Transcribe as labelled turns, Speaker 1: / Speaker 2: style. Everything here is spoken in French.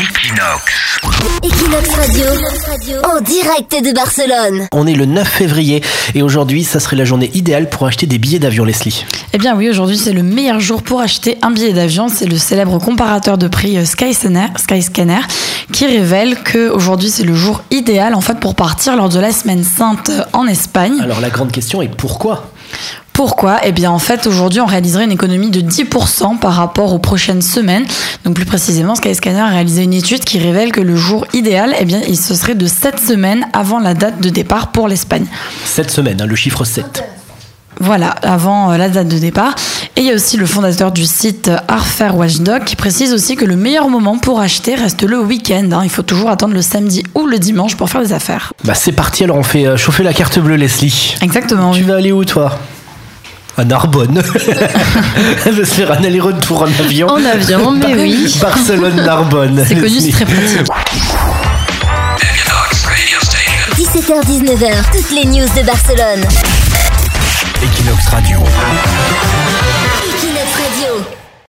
Speaker 1: Equinox. Equinox Radio, en direct de Barcelone.
Speaker 2: On est le 9 février et aujourd'hui, ça serait la journée idéale pour acheter des billets d'avion, Leslie.
Speaker 3: Eh bien oui, aujourd'hui c'est le meilleur jour pour acheter un billet d'avion. C'est le célèbre comparateur de prix euh, Skyscanner, Skyscanner qui révèle que aujourd'hui c'est le jour idéal en fait pour partir lors de la semaine sainte en Espagne.
Speaker 2: Alors la grande question est pourquoi?
Speaker 3: Pourquoi Eh bien, en fait, aujourd'hui, on réaliserait une économie de 10% par rapport aux prochaines semaines. Donc, plus précisément, Skyscanner a réalisé une étude qui révèle que le jour idéal, eh bien, il se serait de 7 semaines avant la date de départ pour l'Espagne.
Speaker 2: 7 semaines, hein, le chiffre 7.
Speaker 3: Voilà, avant euh, la date de départ. Et il y a aussi le fondateur du site Arfair Watchdog qui précise aussi que le meilleur moment pour acheter reste le week-end. Hein. Il faut toujours attendre le samedi ou le dimanche pour faire des affaires.
Speaker 2: Bah c'est parti, alors on fait euh, chauffer la carte bleue, Leslie.
Speaker 3: Exactement.
Speaker 2: Tu vas aller où, toi? À Narbonne. Elle veut se faire un aller-retour en avion.
Speaker 3: En avion, mais oui.
Speaker 2: Barcelone-Narbonne.
Speaker 3: C'est connu, c'est très pratique.
Speaker 1: 17h-19h, toutes les news de Barcelone. Equinox Radio.